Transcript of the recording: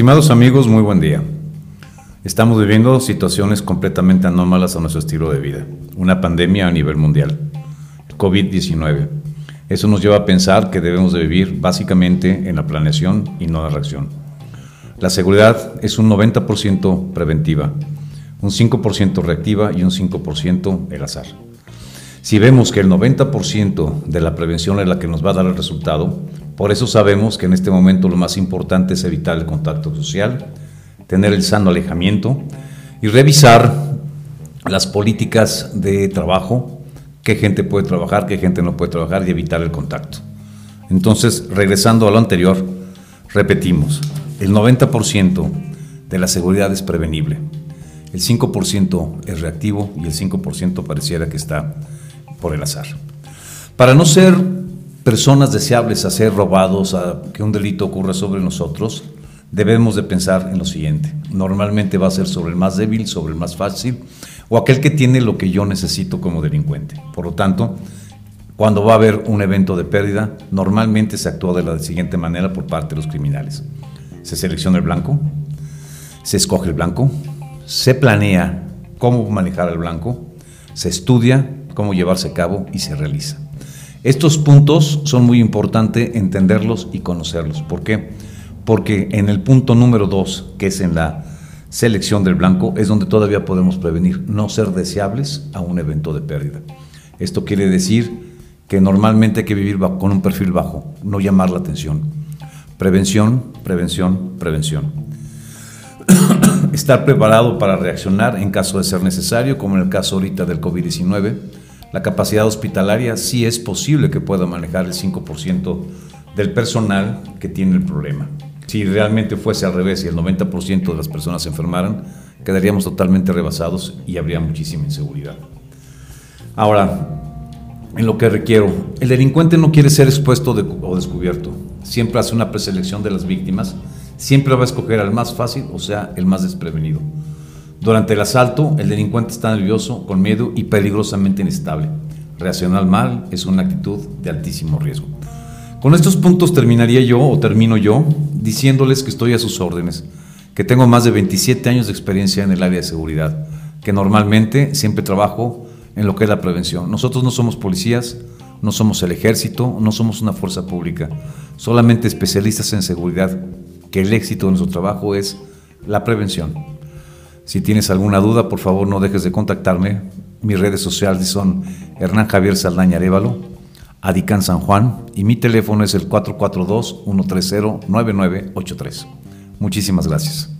Estimados amigos, muy buen día. Estamos viviendo situaciones completamente anómalas a nuestro estilo de vida. Una pandemia a nivel mundial. COVID-19. Eso nos lleva a pensar que debemos de vivir básicamente en la planeación y no en la reacción. La seguridad es un 90% preventiva, un 5% reactiva y un 5% el azar. Si vemos que el 90% de la prevención es la que nos va a dar el resultado, por eso sabemos que en este momento lo más importante es evitar el contacto social, tener el sano alejamiento y revisar las políticas de trabajo, qué gente puede trabajar, qué gente no puede trabajar y evitar el contacto. Entonces, regresando a lo anterior, repetimos, el 90% de la seguridad es prevenible, el 5% es reactivo y el 5% pareciera que está por el azar. Para no ser personas deseables a ser robados, a que un delito ocurra sobre nosotros, debemos de pensar en lo siguiente. Normalmente va a ser sobre el más débil, sobre el más fácil, o aquel que tiene lo que yo necesito como delincuente. Por lo tanto, cuando va a haber un evento de pérdida, normalmente se actúa de la siguiente manera por parte de los criminales. Se selecciona el blanco, se escoge el blanco, se planea cómo manejar el blanco, se estudia cómo llevarse a cabo y se realiza. Estos puntos son muy importantes entenderlos y conocerlos. ¿Por qué? Porque en el punto número dos, que es en la selección del blanco, es donde todavía podemos prevenir no ser deseables a un evento de pérdida. Esto quiere decir que normalmente hay que vivir con un perfil bajo, no llamar la atención. Prevención, prevención, prevención. Estar preparado para reaccionar en caso de ser necesario, como en el caso ahorita del COVID-19 la capacidad hospitalaria sí es posible que pueda manejar el 5% del personal que tiene el problema. Si realmente fuese al revés y el 90% de las personas se enfermaran, quedaríamos totalmente rebasados y habría muchísima inseguridad. Ahora, en lo que requiero, el delincuente no quiere ser expuesto o descubierto. Siempre hace una preselección de las víctimas, siempre va a escoger al más fácil, o sea, el más desprevenido. Durante el asalto, el delincuente está nervioso, con miedo y peligrosamente inestable. Reaccionar mal es una actitud de altísimo riesgo. Con estos puntos terminaría yo o termino yo diciéndoles que estoy a sus órdenes, que tengo más de 27 años de experiencia en el área de seguridad, que normalmente siempre trabajo en lo que es la prevención. Nosotros no somos policías, no somos el ejército, no somos una fuerza pública, solamente especialistas en seguridad, que el éxito de nuestro trabajo es la prevención. Si tienes alguna duda, por favor no dejes de contactarme. Mis redes sociales son Hernán Javier Saldaña Arevalo, Adicán San Juan y mi teléfono es el 442-130-9983. Muchísimas gracias.